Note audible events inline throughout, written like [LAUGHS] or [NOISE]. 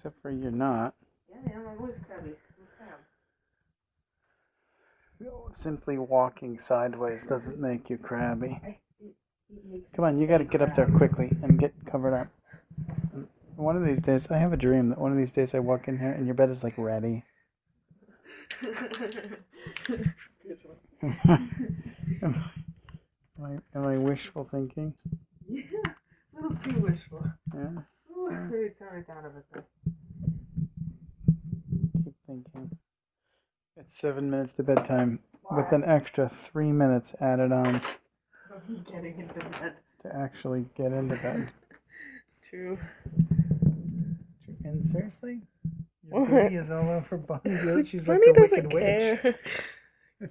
Except for you're not. Yeah, I'm always crabby. I'm crab. Simply walking sideways doesn't make you crabby. I, it, it makes Come on, you gotta get up there quickly and get covered up. One of these days, I have a dream that one of these days I walk in here and your bed is like ready. [LAUGHS] Am, I, am I wishful thinking? Yeah, a little too wishful. Yeah, Ooh, maybe tone it down a bit though. keep thinking. It's seven minutes to bedtime with an extra three minutes added on [LAUGHS] getting into bed. to actually get into bed. [LAUGHS] True. And seriously? Your What? booty is all over Bunny. Good. [LAUGHS] She's like Bunny the doesn't Wicked Witch. care.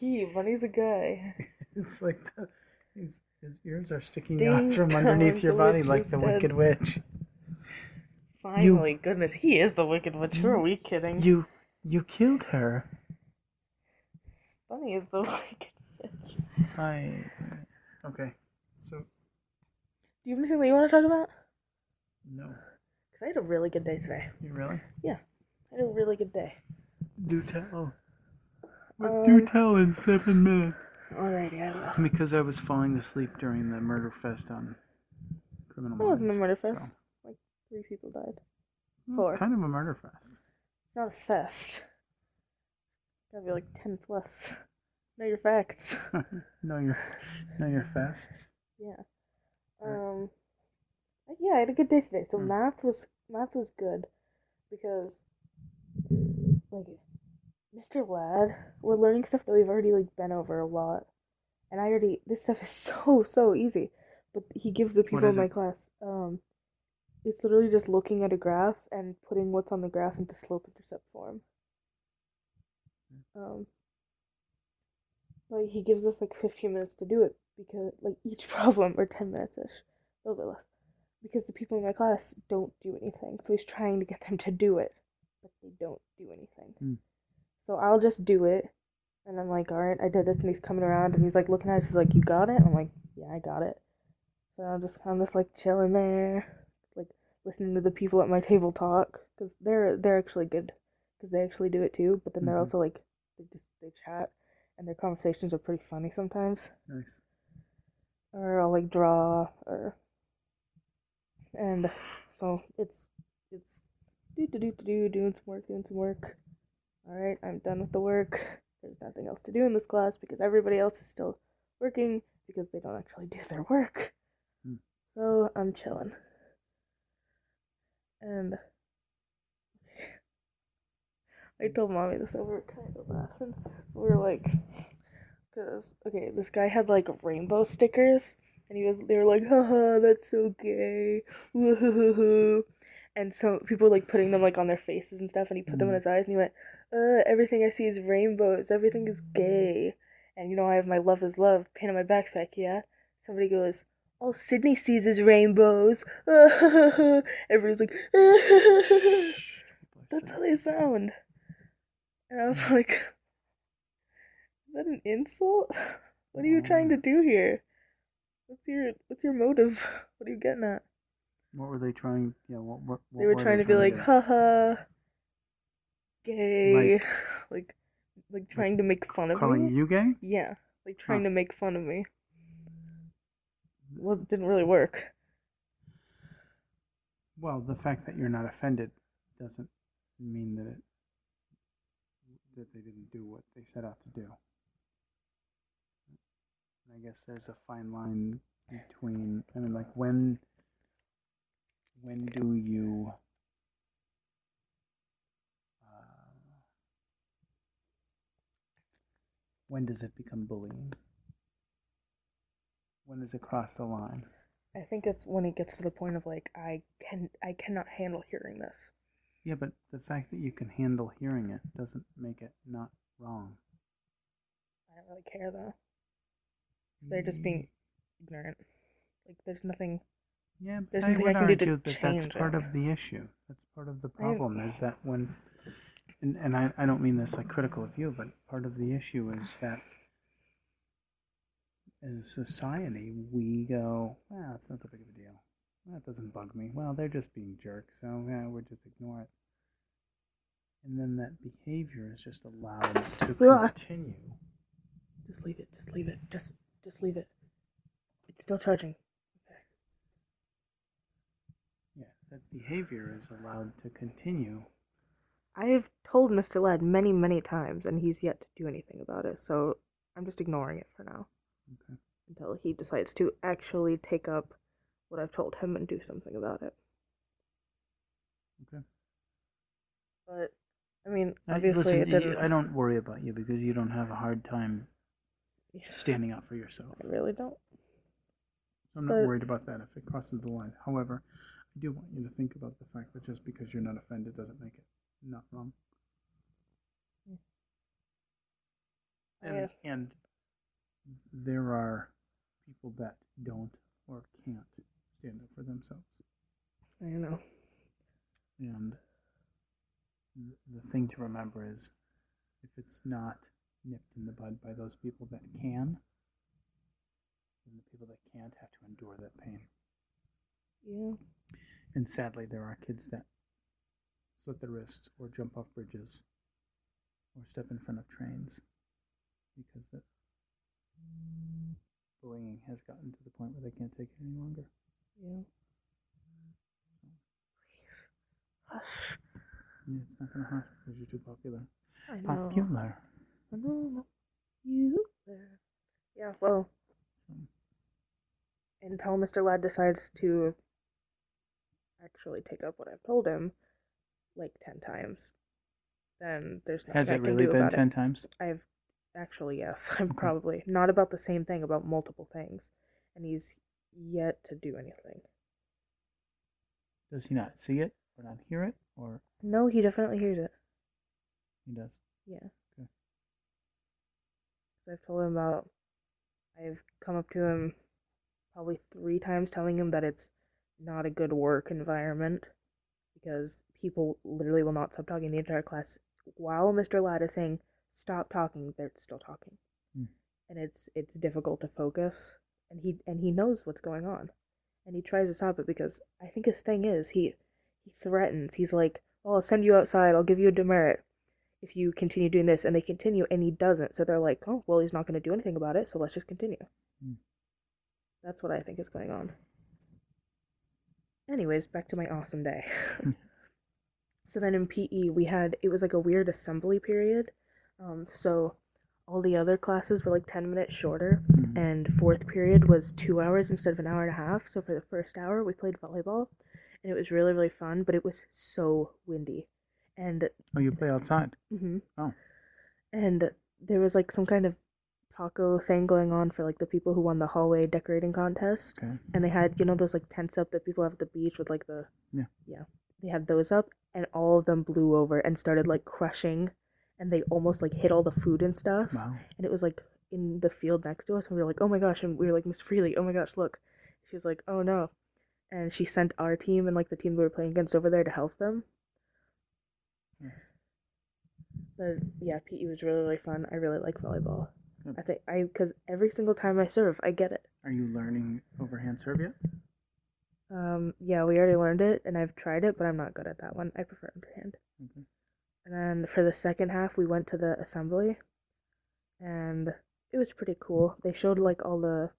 he, Bunny's a guy. It's like the, his, his ears are sticking Ding out from dong, underneath your the body witch like is the dead. Wicked Witch. Finally, goodness, he is the Wicked Witch. Who are we kidding? You you killed her. Bunny is the [LAUGHS] Wicked Witch. I. Okay. So Do you have anything that you want to talk about? no, Because I had a really good day today. you really Yeah. I had a really good day. do tell. Um, do tell in seven minutes. Alrighty, I will. Because I was falling asleep during the murder fest on Criminal That wasn't a murder fest. so- Three people died. Well, Four. It's kind of a murder fest. It's not a fest. Gotta be like 10 plus. [LAUGHS] Know your facts. [LAUGHS] know your know your fests. Yeah. Um. Yeah, I had a good day today. So Hmm. math was math was good because like Mr. Ladd, we're learning stuff that we've already like been over a lot, and I already this stuff is [LAUGHS] so so easy. But he gives the people in my it? class um, it's literally just looking at a graph and putting what's on the graph into slope intercept form. Um. Like he gives us like 15 minutes to do it because like each [LAUGHS] problem or 10 minutes ish, a little bit less, because the people in my class don't do anything. So he's trying to get them to do it, but they don't do anything. Hmm. So I'll just do it, and I'm like, all right, I did this, and he's coming around and he's like looking at it. He's like, you got it? I'm like, yeah, I got it. So I'm just I'm just like chilling there, like listening to the people at my table talk because they're they're actually good because they actually do it too. But then they're Mhm. also like they just they chat and their conversations are pretty funny sometimes. Nice. Or I'll like draw or and so it's it's do do do do do doing some work doing some work. All right, I'm done with the work. There's nothing else to do in this class because everybody else is still working because they don't actually do their work. Hmm. So I'm chilling. And I told mommy this over kind of laughing. We were like, cause okay, this guy had like rainbow stickers, and he was they were like, haha, that's so gay, woohoo. [LAUGHS] And so people were like putting them like on their faces and stuff, and he put them in Mm. his eyes, and he went, uh, everything I see is rainbows, everything is gay. And you know I have my love is love pin on my backpack, yeah. Somebody goes, all Sydney sees is rainbows. [LAUGHS] Everyone's like, [LAUGHS] that's how they sound. And I was [LAUGHS] like, is that an insult? [LAUGHS] What are you trying to mm. do here? What's your what's your motive? [LAUGHS] What are you getting at? What were they trying? Yeah, what, what, what They were trying to be like, haha, gay, like, like trying to make fun of calling me. Calling you gay? Yeah, like trying Huh. to make fun of me. Well, it didn't really work. Well, the fact that you're not offended doesn't mean that it that they didn't do what they set out to do. I guess there's a fine line between. I mean, like when when do you uh, when does it become bullying? When does it cross the line? I think it's when it gets to the point of like I can I cannot handle hearing this. Yeah, but the fact that you can handle hearing it doesn't make it not wrong. I don't really care though. They're just being mm. ignorant. Like there's nothing. Yeah, but there's I nothing would I can do to argue that that's part it. of the issue. That's part of the I- problem is that when, and, and I, I don't mean this like critical of you, but part of the issue is that as society we go, well, it's not that big of a deal. That doesn't bug me. Well, they're just being jerks, so yeah, we'll just ignore it. And then that behavior is just allowed to continue. Just leave it. Just leave it. Just just leave it. It's still charging. Yeah, that behavior is allowed to continue. I've told Mr. Ladd many, many times, and he's yet to do anything about it. So I'm just ignoring it for now Okay. until he decides to actually take up what I've told him and do something about it. Okay. But I mean, Now, obviously, listen, it you- didn't. I don't worry about you because you don't have a hard time Yeah, standing up for yourself. I really don't. So I'm not But- worried about that if it crosses the line. However, I do want you to think about the fact that just because you're not offended doesn't make it not wrong. And, Yeah. and there are people that don't or can't stand up for themselves. I know. And the thing to remember is if it's not nipped in the bud by those people that can, then the people that can't have to endure that pain. Yeah. And sadly, there are kids that slit their wrists or jump off bridges or step in front of trains because the bullying has gotten to the point where they can't take it any longer. Yeah. Hush. Yeah, it's not to hurt because you're too popular. I know. Popular. I know. You there. Yeah, well, Um, until Mr. Ladd decides to actually take up what I've told him, like 10 times, then there's nothing Has I it can really do been about 10 it. times? I've actually, yes, [LAUGHS] I'm Okay. probably not about the same thing, about multiple things. And he's yet to do anything. Does he not see it or not hear it? Or No, he definitely hears it. he does? Yeah. Okay. I've told him about. I've come up to him probably three times telling him that it's not a good work environment because people literally will not stop talking the entire class while Mr. Ladd is saying stop talking, they're still talking. Hmm. And it's it's difficult to focus and he and he knows what's going on. And he tries to stop it because I think his thing is he he threatens. He's like, "Oh, I'll send you outside. I'll give you a demerit if you continue doing this." And they continue, and he doesn't. So they're like, "Oh, well, he's not going to do anything about it. So let's just continue." Hmm. That's what I think is going on. Anyways, back to my awesome day. [LAUGHS] so then in PE, we had it was like a weird assembly period. Um, so all the other classes were like ten minutes shorter. And fourth period was two hours instead of an hour and a half. So for the first hour, we played volleyball, and it was really really fun. But it was so windy, and Oh, you play outside? hmm Oh. and there was like some kind of taco thing going on for like the people who won the hallway decorating contest, Okay. and they had you know those like tents up that people have at the beach with like the Yeah. yeah they had those up, and all of them blew over and started like crushing, and they almost like hit all the food and stuff Wow. and it was like in the field next to us and we were like oh my gosh and we were like miss freely oh my gosh look she was like oh no and she sent our team and like the team we were playing against over there to help them Yes. but yeah pe was really really fun i really like volleyball Good. i think i because every single time i serve i get it Are you learning overhand serve yet? um yeah we already learned it and i've tried it but i'm not good at that one i prefer underhand Okay. And then for the second half, we went to the assembly, and it was pretty cool. They showed like all the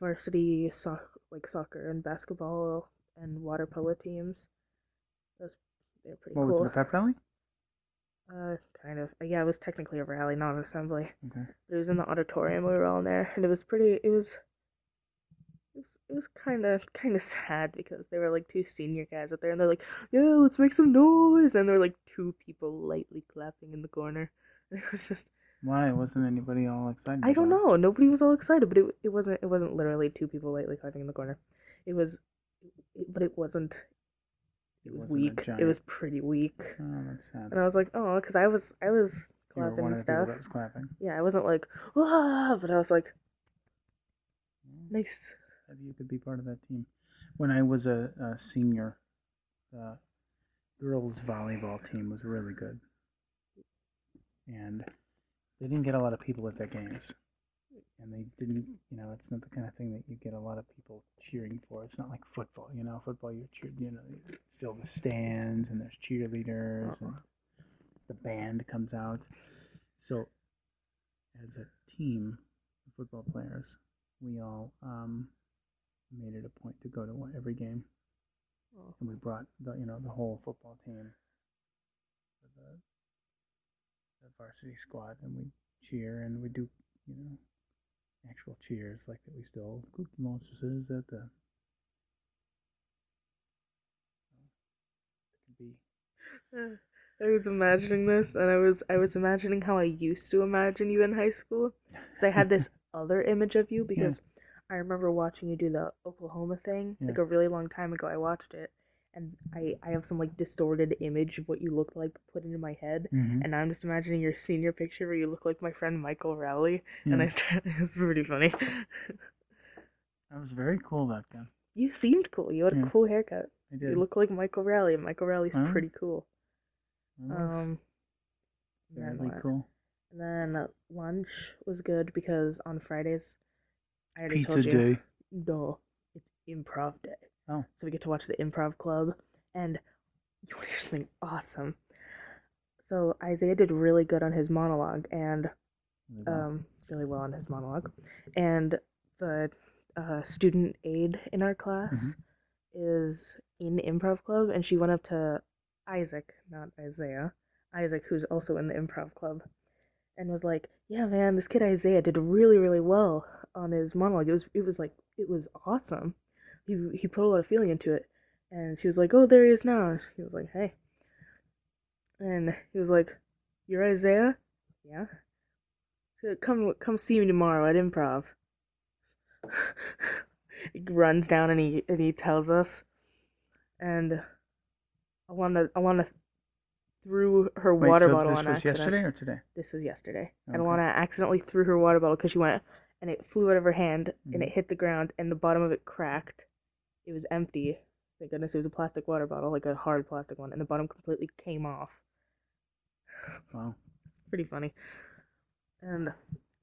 varsity soc- like soccer and basketball and water polo teams. Those they're pretty What was cool. it, a pep rally? Uh, kind of. Yeah, it was technically a rally, not an assembly. Okay. It was in the auditorium. We were all in there, and it was pretty. It was. It was, it was kind of kind of sad because there were like two senior guys up there, and they're like, "Yeah, let's make some noise," and there were like two people lightly clapping in the corner. And [LAUGHS] it was just, Why wasn't anybody all excited? I don't about know. Nobody was all excited, but it it wasn't it wasn't literally two people lightly clapping in the corner. It was, it, but it wasn't. It was weak. It was pretty weak, Oh, that's sad. and I was like, "Oh," because I was I was clapping and of the people stuff. that was clapping. Yeah, I wasn't like, "Wah," but I was like, "Nice." You could be part of that team. When I was a, a senior, the girls volleyball team was really good, and they didn't get a lot of people at their games. And they didn't, you know, it's not the kind of thing that you get a lot of people cheering for. It's not like football, you know. Football, you're cheered, you know, you fill the stands and there's cheerleaders, and the band comes out. So, as a team of football players, we all um, made it a point to go to every game, Oh. and we brought the you know the whole football team, the, the varsity squad, and we cheer and we do you know actual cheers like that we still Cookie Monsters at the. Be I was imagining this, and I was I was imagining how I used to imagine you in high school. [LAUGHS] Because I had this other image of you because I remember watching you do the Oklahoma thing like a really long time ago. I watched it, and I I have some like distorted image of what you look like put into my head. Mhm. And I'm just imagining your senior picture where you look like my friend Michael Rowley, and I started, [LAUGHS] it was pretty funny. I was very cool back then. you seemed cool. You had a cool haircut. I did. You look like Michael Rowley, and Michael Rowley's Huh? pretty cool. I Um, and then very what? cool. And then lunch was good because on Fridays, I already Pizza told you. day. No, it's improv day. Oh. So we get to watch the improv club, and you want to hear something awesome. So Isaiah did really good on his monologue, and Really well. um, really well on his monologue, and the uh, student aide in our class Mhm. is in improv club, and she went up to Isaac, not Isaiah, Isaac, who's also in the improv club, and was like, "Yeah, man, this kid Isaiah did really, really well on his monologue. It was, it was like, it was awesome. He he put a lot of feeling into it." And she was like, "Oh, there he is now." And he was like, "Hey," and he was like, "You're Isaiah?" "Yeah." So come come see me tomorrow at improv. [LAUGHS] he runs down and he and he tells us, and Alana Alana threw her Wait, water so bottle this on was accident. yesterday or today? This was yesterday, and Alana accidentally threw her water bottle because she went and it flew out of her hand and Mhm. it hit the ground and the bottom of it cracked. It was empty. Thank goodness it was a plastic water bottle, like a hard plastic one, and the bottom completely came off. Wow. pretty funny. And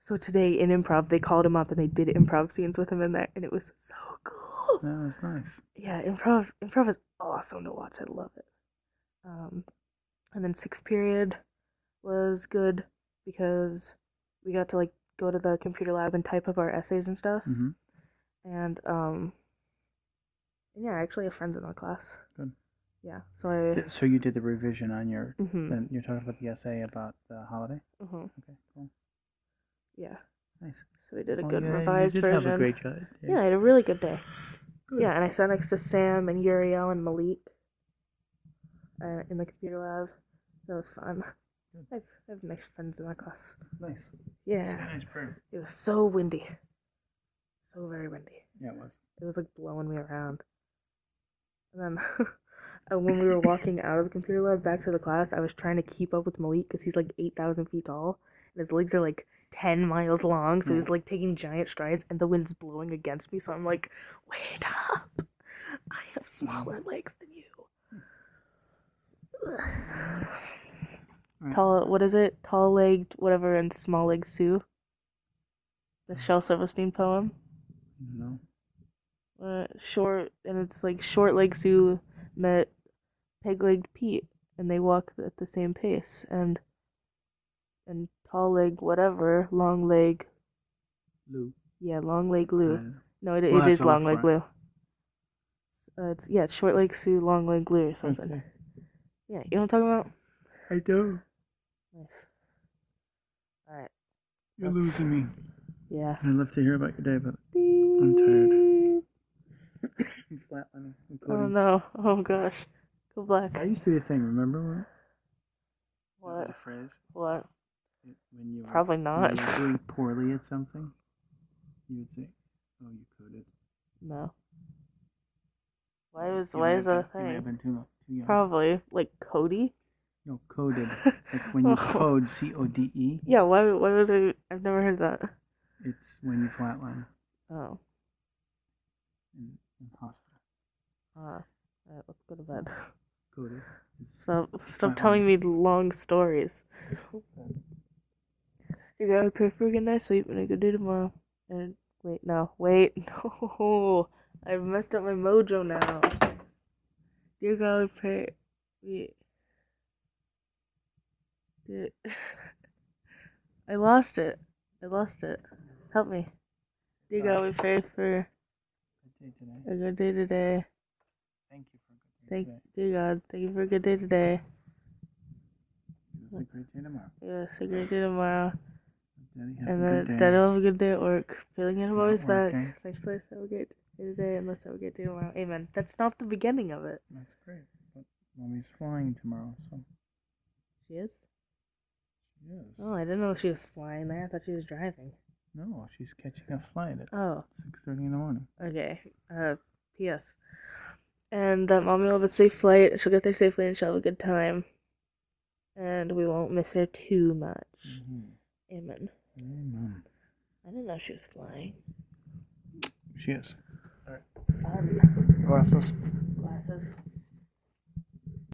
so today in improv, they called him up and they did improv scenes with him in there, and it was so cool. That was nice. Yeah, improv improv is awesome to watch. I love it. Um, and then sixth period was good because we got to like go to the computer lab and type up our essays and stuff. hmm And um, and yeah, I actually have friends in our class. Good. Yeah, so I. So you did the revision on your. hmm Then you're talking about the essay about the holiday. hmm Okay, cool, Yeah, nice. so we did a Well, good yeah, revised you did version. have a great job. Yeah, I had a really good day. Good. Yeah, and I sat next to Sam and Uriel and Malik uh, in the computer lab. That was fun. Good. I have, I have nice friends in my class. Nice. Yeah, Nice it was so windy. So very windy. Yeah, it was. It was like blowing me around. And then [LAUGHS] when we were walking out of the computer lab back to the class, I was trying to keep up with Malik because he's like 8,000 feet tall. And his legs are like 10 miles long. So he's mm. like taking giant strides and the wind's blowing against me. So I'm like, wait up. I have smaller mm. legs than you. Right. Tall, what is it? Tall legged, whatever, and small legged Sue. The Shel Silverstein poem. No. Uh, short, and it's like short leg Sue met peg legged Pete, and they walk at the same pace, and and tall leg whatever, long leg, Lou. yeah, long leg Lou. Uh, No, it, we'll it is long leg Lou. Uh, it's yeah, it's short leg Sue, long leg Lou or something. okay. Yeah, you know what I'm talking about? I do. Nice. All right. You're That's- losing me. Yeah. I'd love to hear about your day, but I'm tired. I'm Oh no! Oh gosh. Go black. That used to be a thing. Remember when? That was What? a phrase. What? When you were, Probably when not. you were doing poorly at something, you would say, "Oh, you coded." No. Why was why is that a been- You have thing? been too, too young. Probably like Cody. No, coded. [LAUGHS] Like when you Oh. code, C O D E, Yeah. Why? Why would I? I've never heard that. it's when you flatline Oh. in, in hospital. Ah. Alright, let's go to bed. Stop. Stop telling me long stories. You gotta pray for a good night's sleep and a good day tomorrow. And wait, no, wait, [LAUGHS] no. I've messed up my mojo now. Dear God, we pray. We. Dude. [LAUGHS] I lost it. I lost it. Help me. Dear God, we pray for Good day today. a good day today. Thank you for a good day Thank, today. dear God, thank you for a good day today. It's a great day tomorrow. Yes, a great day tomorrow. Daddy, have and a then day. Daddy will have a good day at work. Feeling it, I'm always back. working. Thanks, let's have a great day today, and let's have a great day tomorrow. Amen. That's not the beginning of it. That's great. But mommy's flying tomorrow, so She is? she is. Oh, I didn't know she was flying there. I thought she was driving. No, she's catching a flight at Oh, six thirty in the morning. okay. Uh, P.S. And that mommy will have a safe flight. She'll get there safely and she'll have a good time. And we won't miss her too much. Mm-hmm. Amen. Amen. I didn't know she was flying. She is. Fun. Glasses. Glasses.